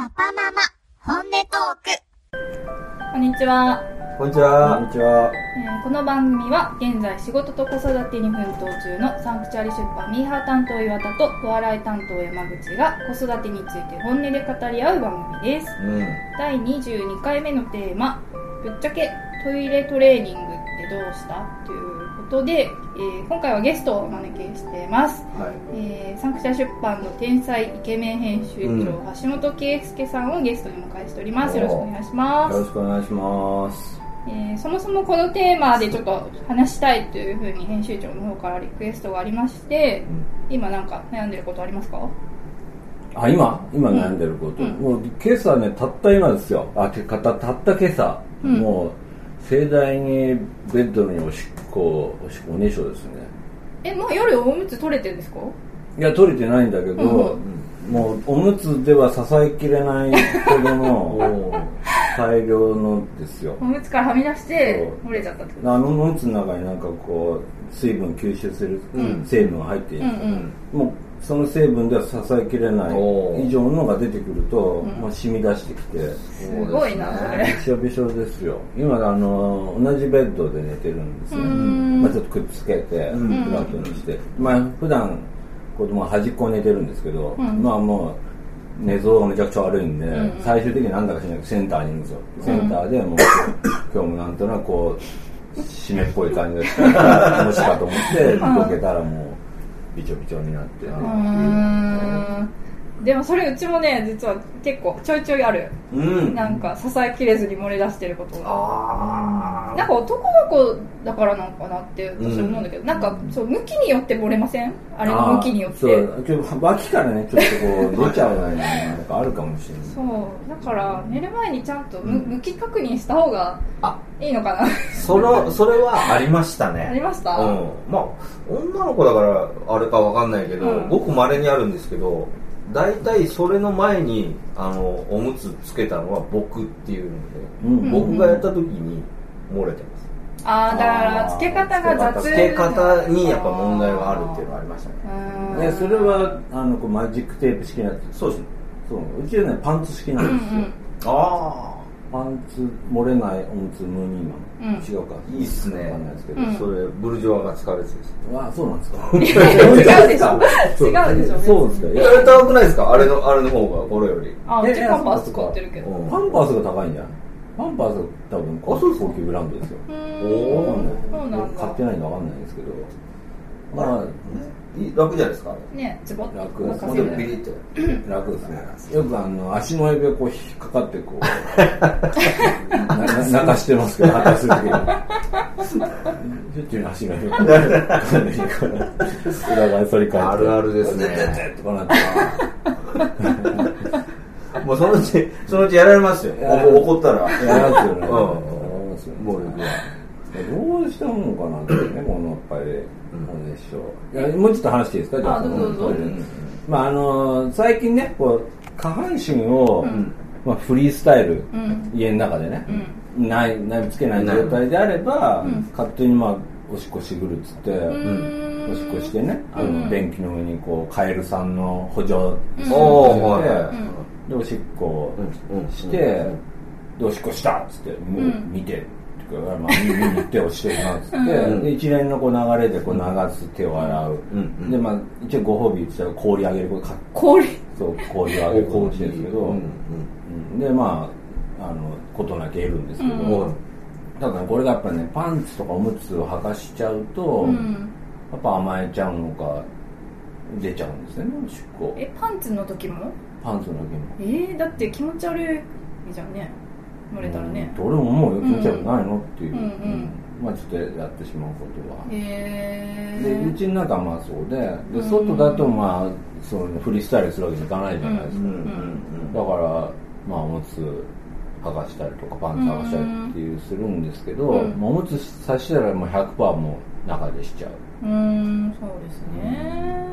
パパママ、本音トーク。こんにちは、こんにちは。こんにちは。えーこの番組は現在仕事と子育てに奮闘中のサンクチュアリ出版ミーハー担当岩田とお笑い担当山口が子育てについて本音で語り合う番組ですうん。第22回目のテーマ「ぶっちゃけトイレトレーニングってどうした?」ということで、えー今回はゲストをお招きしています、はい。えーサンクチュア出版の天才イケメン編集長、うん。橋本圭介さんをゲストにお迎えしております。よろしくお願いします。よろしくお願いします。えーそもそもこのテーマでちょっと話したいというふうに編集長の方からリクエストがありまして、今なんか悩んでることありますか？あ、今？今悩んでること。うん。もう今朝ね、たった今ですよ。あ、たたった今朝、うん。もう盛大にベッドにおしっこ、おしっこおねしょですね。えもう夜おむつ取れてるんですか？いや、取れてないんだけど、うん。もうおむつでは支えきれないほどの 大量のですよ。お。むつからはみ出して漏れちゃったってこと？あのおむつの中になんかこう、水分吸収するうん。成分が入っている。うんうん。もうその成分では支えきれない以上のが出てくると、ん。まあ、染み出してきて。すごいな。それびしょびしょですよ今あの同じベッドで寝てるんですね、うん。まあ、ちょっとくっつけてん。フラットにして、まあ普段子供は端っこ寝てるんですけど、うん。まあもう寝相がめちゃくちゃ悪いんで、ん。最終的になんだかしないけどセンターにいるんですよ。センターでもう、今日もなんとなくこう湿っぽい感じがして もしかと思ってどけたらもうびちょびちょになって、うん。でもそれうちもね実は結構ちょいちょいある。うん。なんか支えきれずに漏れ出してることが。あなんか男の子だからなのかなって私は思うんだけど、なんかそう向きによって漏れません？あれの向きによって。そうちょ脇からねちょっとこう出ちゃうようななんかあるかもしれない。そう。だから寝る前にちゃんとむ向き確認した方があ、いいのかな。その、それはありましたね。ありました？うん。まあ、女の子だからあれかわかんないけど、うん。ごく稀にあるんですけど、大体それの前に、あの、おむつつけたのは僕っていうので、うん。僕がやった時に漏れてます。ああだから付け方が雑。つけ方にやっぱ問題があるっていうのはありましたね。それはあのこうマジックテープ式のやつ。そうです。ね。そう。うちはねパンツ式なんですよ、あパンツ漏れないおむつムーニーマン、うん。違うか。あ、いいっすね。わかんないですけど、うん。それ、ブルジョワが使うやつです。あそうなんですか？違うでしょそう。違うでしょ？そうですか？いややれたくないですか？あれの、あれの方が、これより。あうちえパンパス使ってるけどうんパンパースが高いんじゃないパンパース多分あそうですか高級ブランドですようおーんわかんないそうなんだ買ってないんでわかんないですけどまあ楽じゃないですか？ねズボッと楽でもビリって。楽ですねよくあの足の指をこう引っかかってこうなな泣かしてますけど果たする時にしょっちゅう足が引っかかって裏側に反り返ってあるあるですねうてててとかなってもうそのうち、そのうちやられますよ。怒ったら。やりますよね。うんやりますよね。暴力は。どうしたものかなってね、このやっぱり、しょ。いや、もうちょっと話していいですか？じゃあどうぞどうぞ。このトイレまああの、最近ね、こう、下半身を、ん。まあフリースタイル、ん。家の中でね、ない、ないつけない状態であれば、勝手にまあ、おしっこしぐるっつって、おしっこしてね、あの、便器の上にこう、カエルさんの補助おー、して。で、おしっこうん。うん。して、で、おしっこしたっつって、もううん。見て、っていうかまあ、見に行って押してるなっつって、うん。で一連のこう流れでこう流す手を洗う。で、まあ、一応ご褒美って言ったら氷あげることか、氷。そう、氷をあげることしてるんですけど、で、まあ、あの、ことなきゃ得るんですけど、ただね、これがやっぱね、パンツとかおむつを履かしちゃうと、うん。やっぱ甘えちゃうのか、出ちゃうんですよね、おしっこ。えパンツの時も？パンツの時も。えー、だって気持ち悪いじゃんね漏れたらね。うん。俺も思うよ気持ち悪くないのっていう、まあちょっとやってしまうことは、へでうえちの中はまあそうででうん外だとまあそのフリースタイルするわけにいかないじゃないですか、だからまあおむつ剥がしたりとかパンツ剥がしたりっていうするんですけど、うん。まあおむつさしたらもう100%もう中でしちゃう。うーんそうですね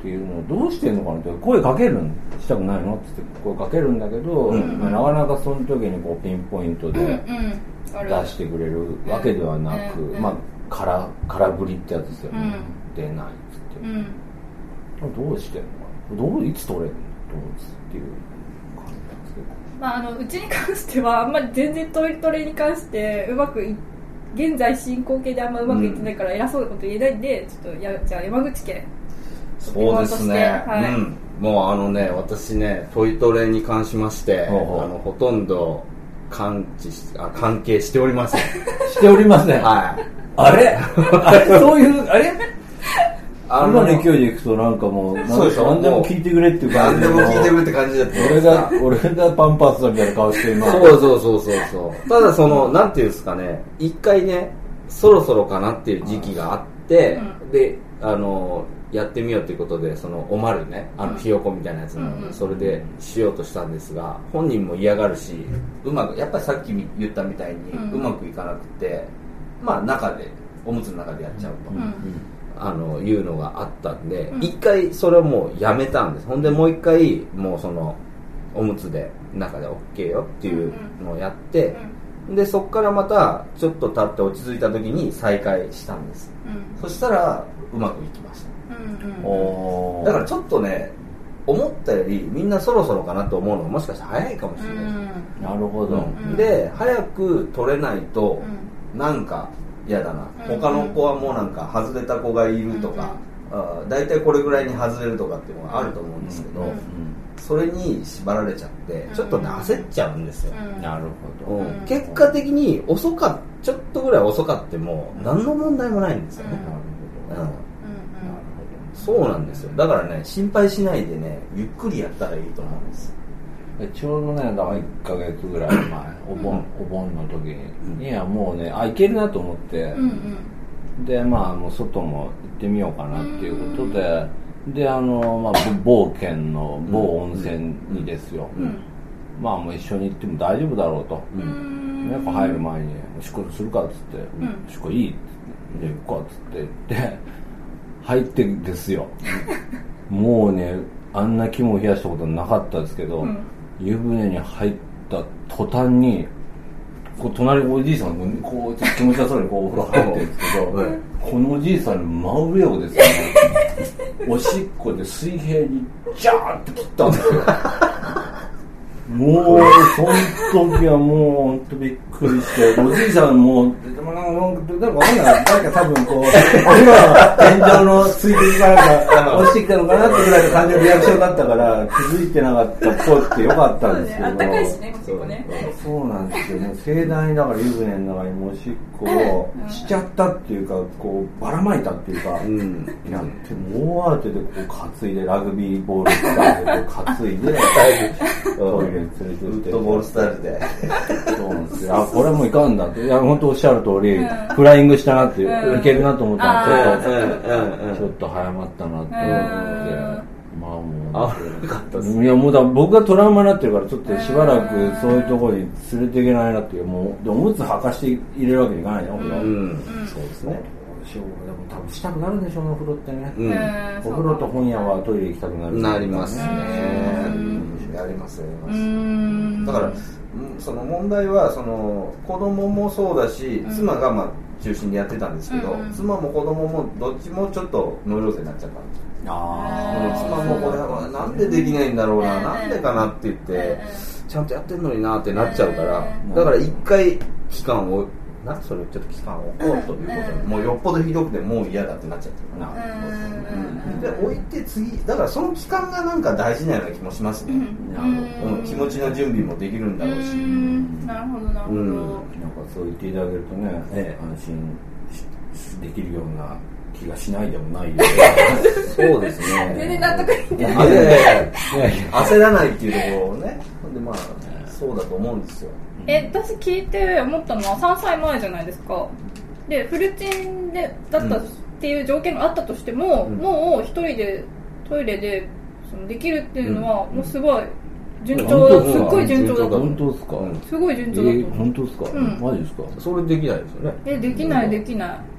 っていうのをどうしてんのかなって声かけるんしたくないのって言って声かけるんだけど、うんまあ、なかなかその時にこうピンポイントで、出してくれるわけではなく、うんうん。まあ空空振りってやつですよね、うん。出ないっつって、うん。どうしてんのかな？どういつ取れるの？どうつっていう感じなんですまあ、あのうちに関してはあんまり全然トイトレに関してうまくい現在進行形であんまうまくいってないから偉そうなこと言えないんで、ちょっとやじゃあ山口県そうですね、はい。うん、もうあのね私ねトイトレに関しましてほうほう。あのほとんど関知しあ関係しておりません。しておりません。はい。あれ？あれ？そういう、あれ？あ今の勢いでいくとなんかもう、なんそうでしょ何でも聞いてくれっていう感じ何でも聞いてくれって感じだった。俺が、俺がパンパースだみたいな顔して今。そうそうそうそうそう。ただそのなんていうんですかね。一回ねそろそろかなっていう時期があって、うんであのやってみようということでそのおまるねあのひよこみたいなやつなので、うんそれでしようとしたんですが本人も嫌がるしうまくやっぱりさっき言ったみたいに、うまくいかなくてまあ中でおむつの中でやっちゃうと、うん。あのいうのがあったんでうん。一、回それをもうやめたんです。ほんでもう一回もうそのおむつで中で OK よっていうのをやって、でそこからまたちょっと経って落ち着いた時に再開したんです。うん。そしたらうまくいきました。うんうん。だからちょっとね思ったよりみんなそろそろかなと思うのがもしかしたら早いかもしれない、なるほど。うん。で早く取れないとなんか嫌だな、うん。他の子はもうなんか外れた子がいるとか、あー大体これぐらいに外れるとかっていうのがあると思うんですけど、うん。それに縛られちゃってちょっとね焦っちゃうんですよ、うん。なるほど。うん。うん結果的に遅かっちょっとぐらい遅かっても何の問題もないんですよね、うん。うん。うんそうなんですよ。だからね心配しないでねゆっくりやったらいいと思うんですちょうどね、だから1ヶ月ぐらい前、お盆、お盆の時に、いや、もうね、あ、いけるなと思って、うんうんで、まあ、もう外も行ってみようかなっていうことで、で、あの、まあ、某県の某温泉にですよ、うん。まあ、もう一緒に行っても大丈夫だろうと。うん。うんやっぱ入る前に「おしっこするか」っつって「ん。おしっこいい」っつって「じゃあ行こう」っつって言って入ってですよ。もうねあんな肝を冷やしたことなかったですけど、うん。湯船に入った途端にこう隣おじいさんがこう気持ちよそうにこうお風呂入ってるんですけど、はい。このおじいさんの真上をですねおしっこで水平にジャーって切ったんですよもう、その時はもう、本当びっくりして、おじいさんも、でもなんか、なんかわかんない。誰か多分こう、お風呂の天井の水滴がなんか落ちてきたのかなってぐらいの感じのリアクションだったから、気づいてなかったっぽくてよかったんですけど。あったかいしねおしっこねそうなんですよね。盛大にだから湯船の中にもうおしっこをしちゃったっていうか、こう、ばらまいたっていうか、うんやって、もう慌ててこう担いで、ラグビーボールスタイルで担いで、連れてウって。ッドボールスタイルで。そうなんですよ。あ、これもいかんだって。いや、本当おっしゃる通り、うん。フライングしたなって、うん。いけるなと思ったんですけど、うんうんうん。ちょっと早まったなって思って、まあもう。危なかったですいや、もうだ僕がトラウマになってるから、ちょっとしばらくそういうところに連れていけないなっていう、もう、でおむつ履かして入れるわけにいかないじゃん、お風呂。うんそうですね。どうしようでも多分したくなるんでしょうね、お風呂ってね。うん。お風呂と本屋はトイレ行きたくなる。なりますね。うんやりますやりうます。ん。だからうんその問題はその子供もそうだしうん。妻がまあ中心でやってたんですけど、うん。うん妻も子供もどっちもちょっとノイローゼになっちゃったんですよ。あ妻もこれはなんでできないんだろうな、うん。なんでかなって言って、ちゃんとやってんのになってなっちゃうから、うん。だから一回期間をなそれをちょっと期間を置こうということで、うん。もうよっぽどひどくてもう嫌だってなっちゃってるな。で置いて次だからその期間がなんか大事なような気もしますね、うん。気持ちの準備もできるんだろうし、なるほどなるほど、うん。なんかそう言っていただけるとね、ええ安心しできるような気がしないでもないよそうですね。全然納得いって焦らないっていうところをね。でまあそうだと思うんですよえ私聞いて思ったのは3歳前じゃないですか。でフルチンでだったっていう条件があったとしても、うん。もう一人でトイレでそのできるっていうのは、うん。もうすごい順本調すっごい順調だと本当ですか、うんすごい順え調だと思う、ー本当ですか、うん。マジですか？それできないですよね。えできないできない。うん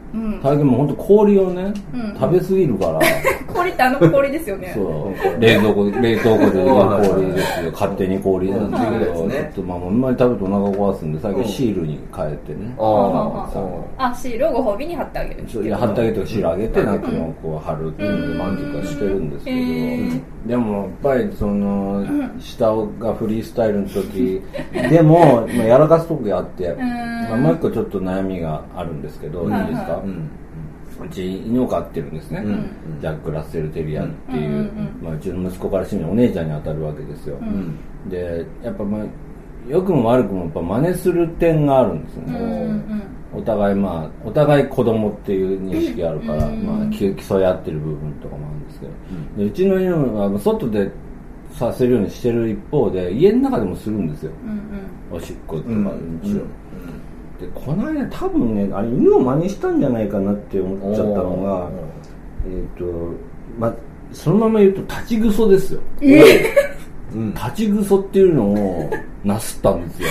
最近も本当氷をね、うん。食べ過ぎるから。氷ってあの氷ですよね。そう。冷蔵庫冷凍庫で氷ですよ。勝手に氷なんですけど、うんちょっとまああんまり食べるとお腹壊すんで最近シールに変えてね、あああシールをご褒美に貼ってあげるいや貼ってあげてシールあげてなんかをこう貼るっていうので満足はしてるんですけど、うん。へでもやっぱりその下がフリースタイルの時でもまあやらかすとこがあって、まあ、もう一個ちょっと悩みがあるんですけど、うんい。いですか、うち犬を飼ってるんですね、うん。ジャック・ラッセル・テリアっていう、うまあ、うちの息子からしてみお姉ちゃんに当たるわけですよ、うん。でやっぱまあ良くも悪くもやっぱ真似する点があるんですよね、うんうんお互いまあお互い子供っていう認識あるから、うん。まあ、き競い合ってる部分とかもあるんですけど、でうちの犬は外でさせるようにしてる一方で家の中でもするんですよ。おしっことかうんうんでこの間多分ねあれ犬を真似したんじゃないかなって思っちゃったのがえっ、とまあそのまま言うと立ちぐそですよ。うん。立ちぐそっていうのをなすったんですよ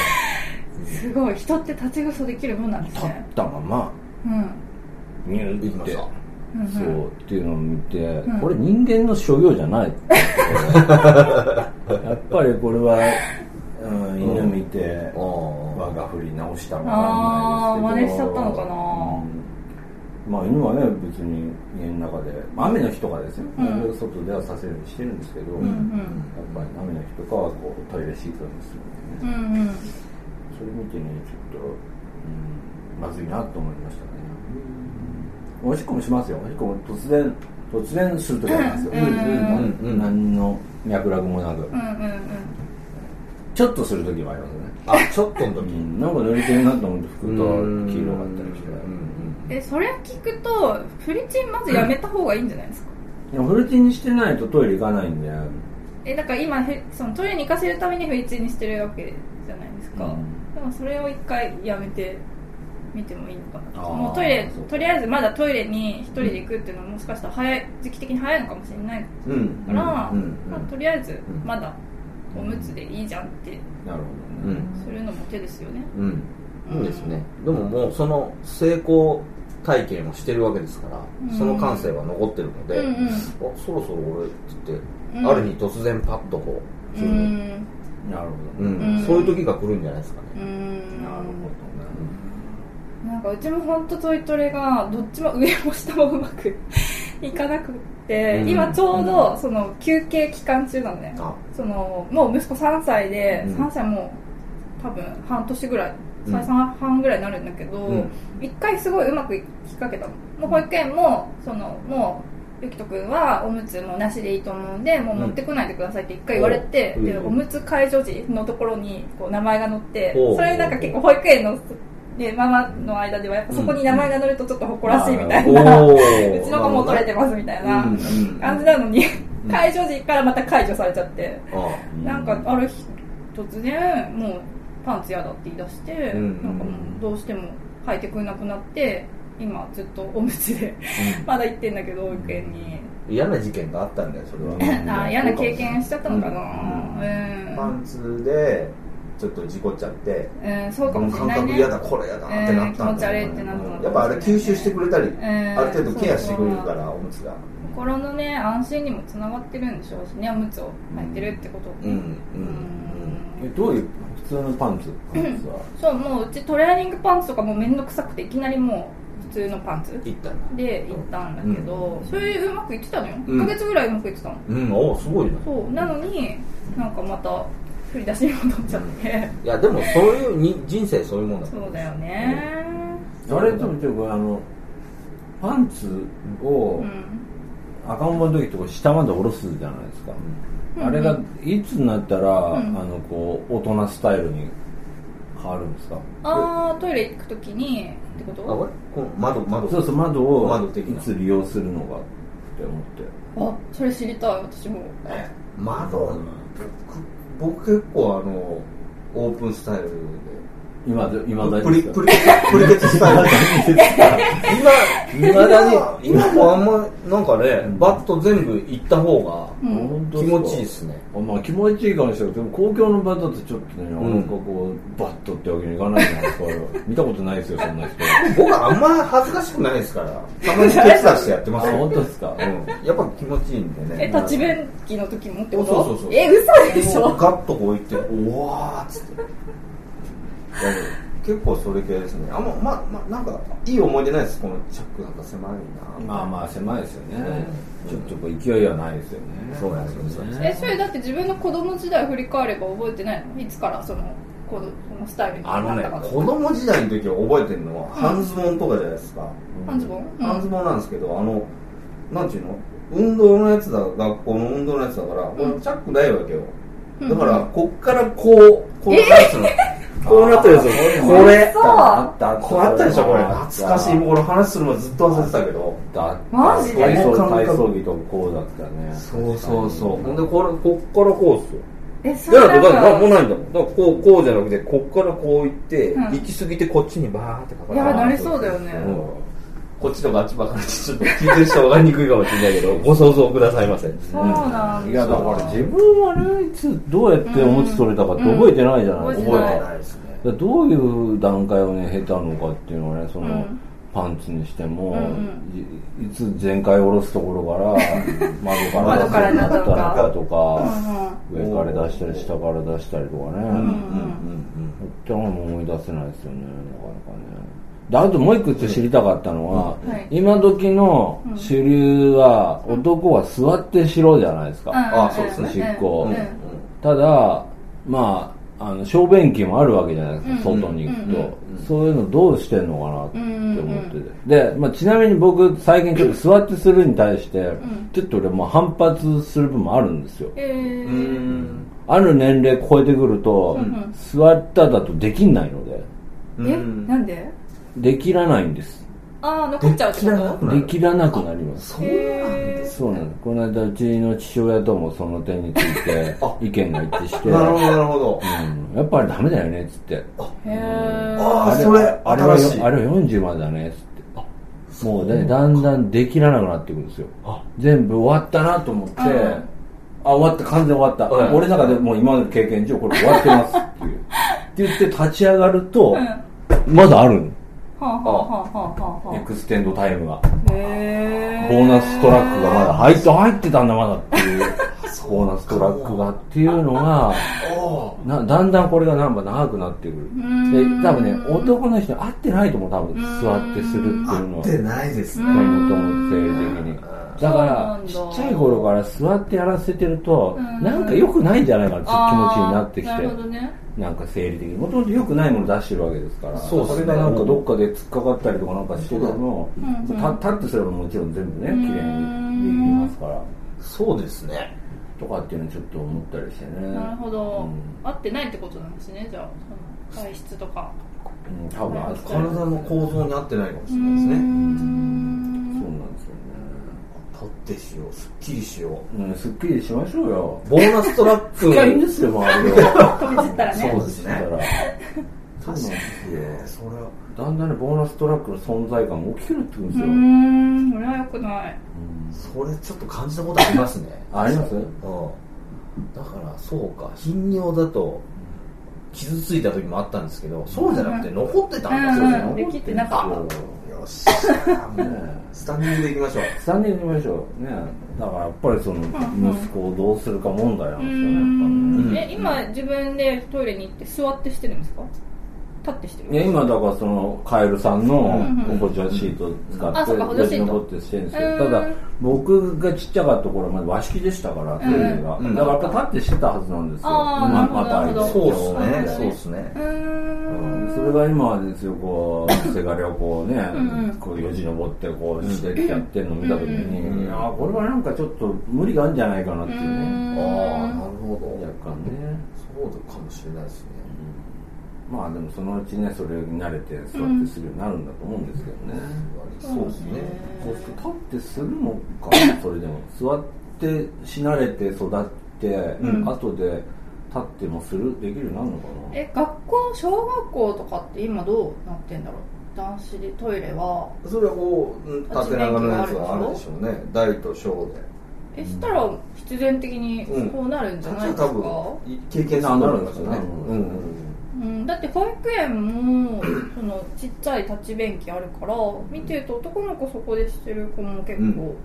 すごい。人って立ちぐそできるもんなんです立っねたままうん。ニューっ行きまして。たうんうん。そうっていうのを見て、ん。これ人間の所業じゃない やっぱりこれは、うん、犬見てああ我が振り直したのかあーわかんないですけど。真似しちゃったのかな。うん。まあ犬はね別に家の中でまあ雨の日とかですよ、うん。外ではさせるようにしてるんですけど、うん。やっぱり雨の日とかはこうトイレシートにするんでね、うんうんそれ見てねちょっと、うん、まずいなと思いましたね、おしっこもしますよ。おしっこも突然突然する時ありますよ、うんうんうん。うん何の脈絡もなく、うんうんうん。ちょっとする時もありますよね。あちょっとの時。うん。なんか濡れてるなと思って拭くと黄色かったりして、えそれ聞くとフリチンまずやめた方がいいんじゃないですか？でもフルチンにしてないとトイレ行かないんで、えだから今ふそのトイレに行かせるためにフリチンにしてるわけじゃないですか、うんそれを一回やめてみてもいいのかな。もうトイレとりあえずまだトイレに一人で行くっていうのはもしかしたら早い時期的に早いのかもしれないうんうんから、うんうんまあ、とりあえずんまだおむつでいいじゃんってなるほどね、うん。するのも手ですよね。うん。いいですね。でももうその成功体験をしてるわけですから、うん。その感性は残ってるので、うんうん。あそろそろ俺っって、うん。ある日突然パッとこう、ううんんなるほうどね、ん。そういう時が来るんじゃないですかね、うん。なるほどね。なんかうちも本当トイトレがどっちも上も下もうまくいかなくって、うん。今ちょうどその休憩期間中なのね、あ。そのもう息子3歳で、うん。3歳もう多分半年ぐらいうん。3歳半ぐらいになるんだけど、うん。一回すごいうまくいきかけたの。もう保育園もそのもうゆきとくんはおむつもなしでいいと思うんでもう持ってこないでくださいって一回言われて、でうん。うんおむつ介助時のところにこう名前が載ってそれなんか結構保育園のでママの間ではやっぱそこに名前が載るとちょっと誇らしいみたいな、おうーちの子も取れてますみたいなうん。うん。感じなのに、解除時からまた解除されちゃって、あなんかある日突然もうパンツ嫌だって言い出して、うん。なんかもうどうしても履いてくれなくなって今ずっとおむつでまだ行ってんだけど保育園に、嫌な事件があったんだよそれは、う。ん あー嫌な経験しちゃったのかな。うん。うん、パンツでちょっと事故っちゃってうんそうかもしれないね。覚嫌だこれ嫌だってなったんだよ。うん気持ち悪いってなったやっぱあれ吸収してくれたり、ん。ある程度ケアしてくれるからおむつが。心のね安心にもつながってるんでしょうしねおむつを履いてるってこと。うんうんうん。えどういう普通のパンツパンツは？そうもううちトレーニングパンツとかもうめんどくさくていきなりもう普通のパンツ。いった。で行ったんだけど、うん。それうまくいってたのよ、うん。1ヶ月ぐらいうまくいってたの。うん。おすごいなそう。なのになんかまた振り出しに戻っちゃって、いやでもそういうに人生そういうもんだ。そうだよね。あれでもちょっとあのパンツをうん。赤ん坊の時とか下まで下ろすじゃないですか、うん。あれがいつになったら、ん。あのこう大人スタイルに変わるんですか？ああトイレ行く時にってこあことれ？この窓窓。そうそう窓を窓的な。いつ利用するのかって思って。あそれ知りたい。私も。え窓？僕僕結構あのオープンスタイルで今で、今だプリ、プリ、プリケツスタイル。今、今だに、今もあんま、なんかね、バット全部いった方が気持ちいいですね。あまあ気持ちいいかもしれないけど、公共の場だとちょっとね、なかなかこう、バットってわけにいかないじゃないですか。見たことないですよ、そんな人。僕あんま恥ずかしくないですから、たまに手伝してやってます。本当ですか？うん。やっぱ気持ちいいんでね。え、タッチ便器の時もってこと？そうそうそうえ、嘘でしょ？ガッとこう置いて、おわーっつって。結構それ系ですね。あんま、ま、ま、なんか、いい思い出ないです、このチャックなんか狭いな。まあまあ狭いですよね。ちょっとこう勢いはないですよね。そうなんですよねえ、それだって自分の子供時代振り返れば覚えてないの？いつからその、このスタイルにあのねなったか、子供時代の時は覚えてるのは、半ズボンとかじゃないですか。半ズボン？うん半ズボンなんですけど、あの、なんていうの？運動のやつだ、学校の運動のやつだから、これチャックないわけよ。だから、こっからこう、こうなってるの。こうなってるんですよ。これ。そうあったあったこうあったでしょ、これ。懐かしい。もうこれ話するのずっと忘れてたけど。だマジで？体操着とかこうだったね。そうそうそう。ほんで、これ、こっからこうっすよ。え、そだから、なんもかないんだもん。だから、こう、こうじゃなくて、こっからこう行って、うん行き過ぎてこっちにバーってかかる。やなりそうだよねうんこっちとかあっちばかりちょっと聞いてる人わかりにくいかもしれないけど、ご想像くださいませ。そうなんだ。いやだから自分はね、いつどうやっておむつ取れたかって覚えてないじゃないですか。うん覚えてないですね。どういう段階をね、経たのかっていうのはね、その、うんパンツにしても、うんいいつ全開下ろすところから、窓から窓からなったのかとか、うん上から出したり下から出したりとかね。うんうんうんってのも思い出せないですよね、なかなかね。で、あともう一個知りたかったのは、うんはい。今時の主流は、男は座ってしろじゃないですか。あそうですね。執行うん。うん。ただ、まあ、あの、小便器もあるわけじゃないですか、うん。外に行くと、うん。そういうのどうしてんのかなって思ってて。うん。で、まあ、ちなみに僕、最近ちょっと座ってするに対して、ちょっと俺もう反発する部分もあるんですよ。ある年齢超えてくると、座っただとできないので、え、うん。なんで？できらないんです。あー、残っちゃうってこと？できらなくなります。そうなんです。そうなんです。この間、うちの父親ともその点についてあ意見が一致して、なるほど、なるほど。うんやっぱりダメだよね、っつって。へーああ、れそれ、あれは新しい。あれは40までだね、っつって。もうね、だんだんできらなくなっていくんですよ。全部終わったなと思って、うんあ、終わった、完全終わった。うん俺の中でもう今までの経験上、これ終わってますっていう。って言って立ち上がると、まだあるの。はあはあはあはあはエクステンドタイムが。ボーナストラックがまだ入って、入ってたんだまだっていう。ボーナストラックがっていうのが、なだんだんこれがなんか長くなってくる。で、多分ね、男の人に合ってないと思う、多分、座ってするっていうのは。ってないですね。もともと生理的に。だから、ちっちゃい頃から座ってやらせてると、うんなんか良くないんじゃないかなって気持ちになってきてあーなるほ。どね。なんか生理的に。もともと良くないもの出してるわけですから。そうですねれがなんかどっかで突っかかったりとかなんかしてるのた立ってすればもちろん全部ね、うん綺麗にできますから。そうですね。とかっていうのちょっと思ったりしてね。なるほどうん。合ってないってことなんですね、じゃあ。その体質とか。うん、多分体の構造に合ってないかもしれないですね。うーんそうなんですよね。立ってしよう、すっきりしよう。うん、すっきりしましょうよ。ボーナストラック。深いんですよ、周りを。飛び散ったらね。そうですねだから確かにそうなんですよ。それは。だんだんね、ボーナストラックの存在感も大きくなってくるんですよ。ん、それは良くない。それちょっと感じたことありますね。あります？うん。だから、そうか、頻尿だと、傷ついた時もあったんですけど、そうじゃなくて残ってたんですよ、うんうんできてなかったよし。ねスタンディングでいきましょう。スタンディング見ましょう。ねだからやっぱりその、息子をどうするか問題なんうですよね、やっぱね。うんん。え、今自分でトイレに行って座ってしてるんですか？立ってしてるいや今だからそのカエルさんの補助シート使ってよじ登ってしてるんですけうんどただ僕がちっちゃかった頃はまだ和式でしたからトイレが、うんだからやっぱ立ってしてたはずなんですよあーなるほどなるほどそうっすね、そうっすねう。ーん。それが今はですよこうせがれをこうねこうよじ登ってこうしてってやってるのを見た時に、うんいやーこれはなんかちょっと無理があるんじゃないかなっていうね。ああ、なるほど。若干ね。そうかもしれないですね。まあでもそのうちねそれに慣れて座ってするようになるんだと思うんですけどね、そうですね。こう立ってするのかそれでも。座ってし慣れて育って、うん。後で経ってもするできるようになるのかな？え学校小学校とかって今どうなってんだろう？男子でトイレは。それはこううん縦長のやつはあるでしょうね。大と小で。えしたら必然的にこうなるんじゃないですか、多分経験するんですよね。うん。うんうん、だって保育園もそのちっちゃい立ち便器あるから見てると男の子そこでしてる子も結構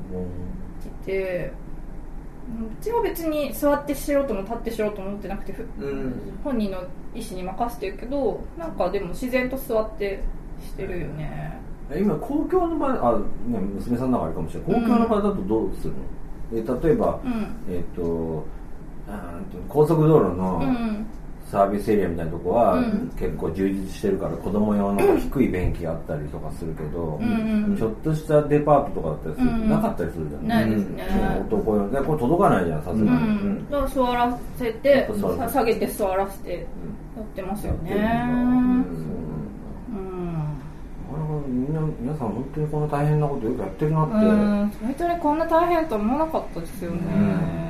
いて、うん、うちは別に座ってしようとも立ってしようとも思ってなくて、ふうん。本人の意思に任せてるけどなんかでも自然と座ってしてるよね。え今公共の場あ、ね、娘さんの中あるかもしれない。公共の場だとどうするの、え例えば、うん。えっ、ーと高速道路のうんサービスエリアみたいなとこは、うん。結構充実してるから子供用の低い便器があったりとかするけど、ちょっとしたデパートとかだったりすると、うんなかったりするじゃん、ないですね、そう男用。でこれ届かないじゃんさすがに、ううん。ん、だから座らせて下げて座らせてやってますよね。みんな皆さん本当にこんな大変なことよくやってるなって、本当にこんな大変とは思わなかったですよね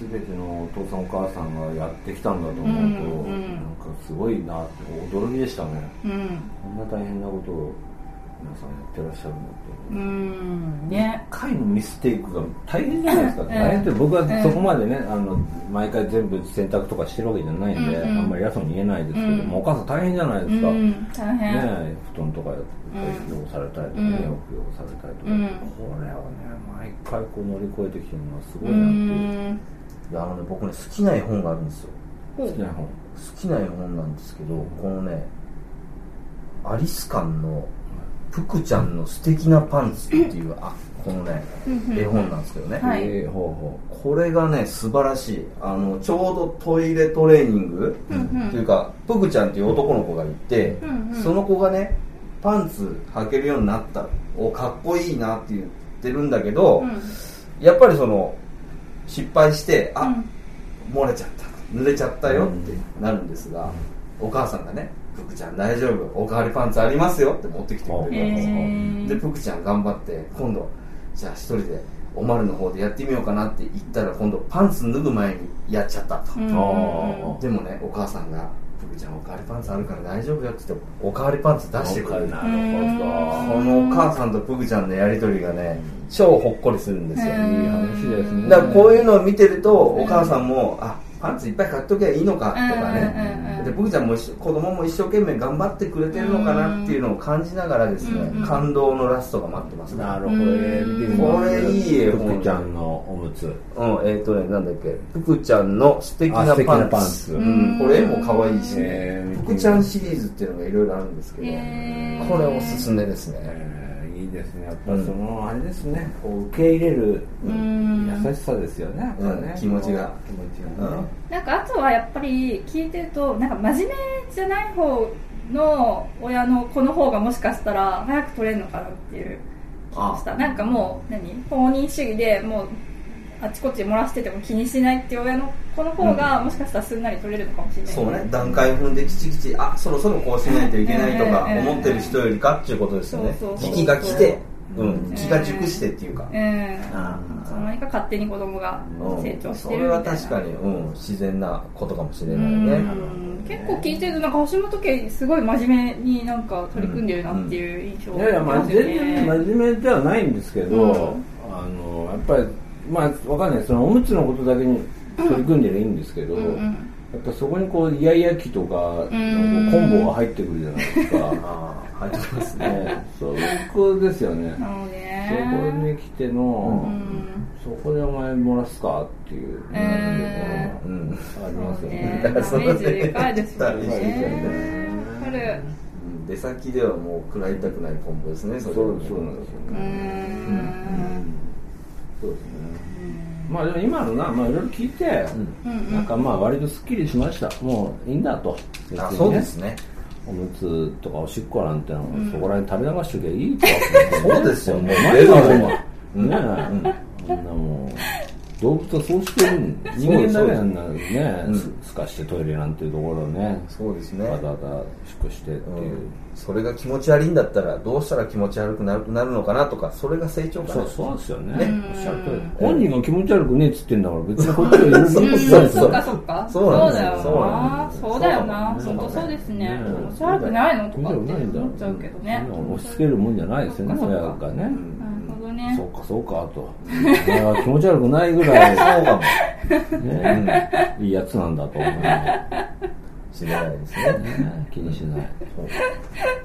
全てのお父さんお母さんがやってきたんだと思うと、うんうん。なんかすごいなって驚きでしたね。うん。こんな大変なことを皆さんやってらっしゃるんだとう。ん。ね。回のミステイクが大変じゃないですか、う ん大変って僕はそこまでね、あの毎回全部洗濯とかしてるわけじゃないんで、うんうんあんまり偉そうに言えないですけど、うん。お母さん大変じゃないですか、うん。ね大変、え布団とかやっぱり汚されたりとか、うん。ね、お用されたりとか、うん。これをね毎回こう乗り越えてきてるのはすごういなっていう、んいやあのね僕ね好きな絵本があるんですよ。好きな本。好きな絵本なんですけどこのねアリス館の「ぷくちゃんの素敵なパンツ」っていうあこのね絵本なんですけどね、はい。えーほうほこれがね素晴らしい。あのちょうどトイレトレーニングというかぷくちゃんっていう男の子がいて、その子がねパンツ履けるようになった。おかっこいいなって言ってるんだけど、うん。やっぱりその失敗してあ、うん。漏れちゃった濡れちゃったよってなるんですが、お母さんがね「ぷくちゃん大丈夫？おかわりパンツありますよ」って持ってきてくれるんですよ、でぷくちゃん頑張って今度じゃあ一人でおまるの方でやってみようかなって言ったら今度パンツ脱ぐ前にやっちゃったと、でもねお母さんが「ぷくちゃんおかわりパンツあるから大丈夫よ」って言っておかわりパンツ出してくれる。なこるほどのお母さんとぷくちゃんのやりとりがね超ほっこりするんですよ、うんいい話ですね。だからこういうのを見てるとお母さんも、あパンツいっぱい買っときゃいいのかとかね。で僕ちゃんも子供も一生懸命頑張ってくれてるのかなっていうのを感じながらですね、うんうん感動のラストが待ってますね。なるほど、これいい絵ふ本くちゃんのおむつ。うんえっ、とねなんだっけ。福ちゃんの素敵なパンツ。なパンツ。うん、これ絵も可愛いし、福ちゃんシリーズっていうのがいろいろあるんですけど、これおすすめですね、えーいいですね。やっぱその、あれですね。こう受け入れるん。優しさですよね。気持ちが。気持ちがね、なんかあとはやっぱり聞いてるとなんか真面目じゃない方の親の子の方がもしかしたら早く取れるのかなっていう気がした。なんかもう何？放任主義でもうあちこち漏らしてても気にしないっていう親の子の方がもしかしたらすんなり取れるのかもしれない、そうね。段階踏んできちきちあそろそろこうしないといけないとかうん。思ってる人よりかっていうことですよね。そうそうそう。時期が来て、うう。ん。ん、気が熟してっていうか、うん。あその何か勝手に子供がうん。成長しそれはてるみたいな。確かに、うん、自然なことかもしれうないね。ん。結構聞いてるとなんか橋本家すごい真面目になんか取り組んでるなっていう印象いやいや、まあ、全然真面目ではないんですけど、うん。あのやっぱりまあわかんない。そのおむつのことだけに取り組んでりゃいいんですけど、うんうん。やっぱそこにこうイヤイヤ期とか、ん。コンボが入ってくるじゃないですか。入ってきますね。ねそこですよね。そね。こに来ての、うん。そこでお前漏らすかっていう、えーうんありますよね。ね。ダメージでかいですよね。出先ではもう食らいたくないコンボですねそそうそうなんですようね、んそうですねまあでも今のな、まあいろいろ聞いて、うんうんなんかまあ割とすっきりしました。もういいんだと。あそうですねおむつとかおしっこなんてのは、そこら辺垂れ流しときゃいいと。そうですよもう前だもん。ねえ。うんこんなも動物はそうしてるん人間だ。けなんだねうんす。すかしてトイレなんていうところをねそうですね。わざわざ宿してっていう、うん。それが気持ち悪いんだったらどうしたら気持ち悪くなるなるのかなとかそれが成長かな。そうそうですよね。ね。おっしゃる通り。本人が気持ち悪くねえっつってんだから別にこっちはいろいろそうう。んそうかそっか。そうなんですだよよそうななんですそうだよな。そう本当そうですね。ね気持ち悪くないのとかって思っちゃうけどね。押し付けるもん。じゃないですよねそっか親そっかがね、なるほどね。そうかそうかと。お前は気持ち悪くないぐらいそうかも。ね、いいやつなんだと思うねしれないですね。ね。気にしない。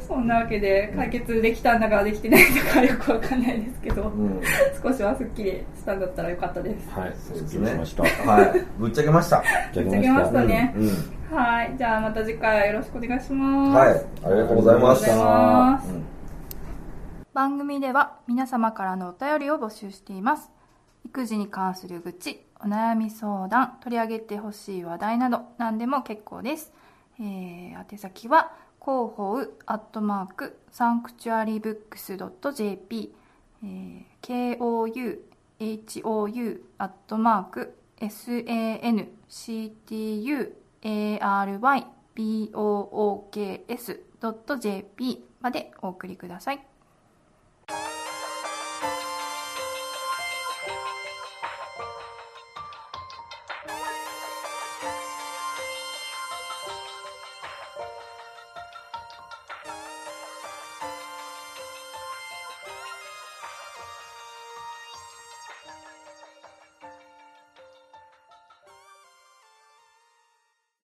そんなわけで解決できたんだかできてないんだかよくわかんないですけど。うん。少しはすっきりしたんだったらよかったです。はい。そうですすっきりしました、はい。ぶっちゃけました。じゃぶっちゃけました。ねうん。はい。じゃあまた次回よろしくお願いします。はい。ありがとうございましあ番組では皆様からのお便りを募集しています。育児に関する愚痴お悩み相談取り上げてほしい話題など何でも結構です、えー、宛先は広報アットマークサンクチュアリーブックス .jp、えー、KOUHOU アットマーク SANCTUARYBOOKS.jp までお送りください。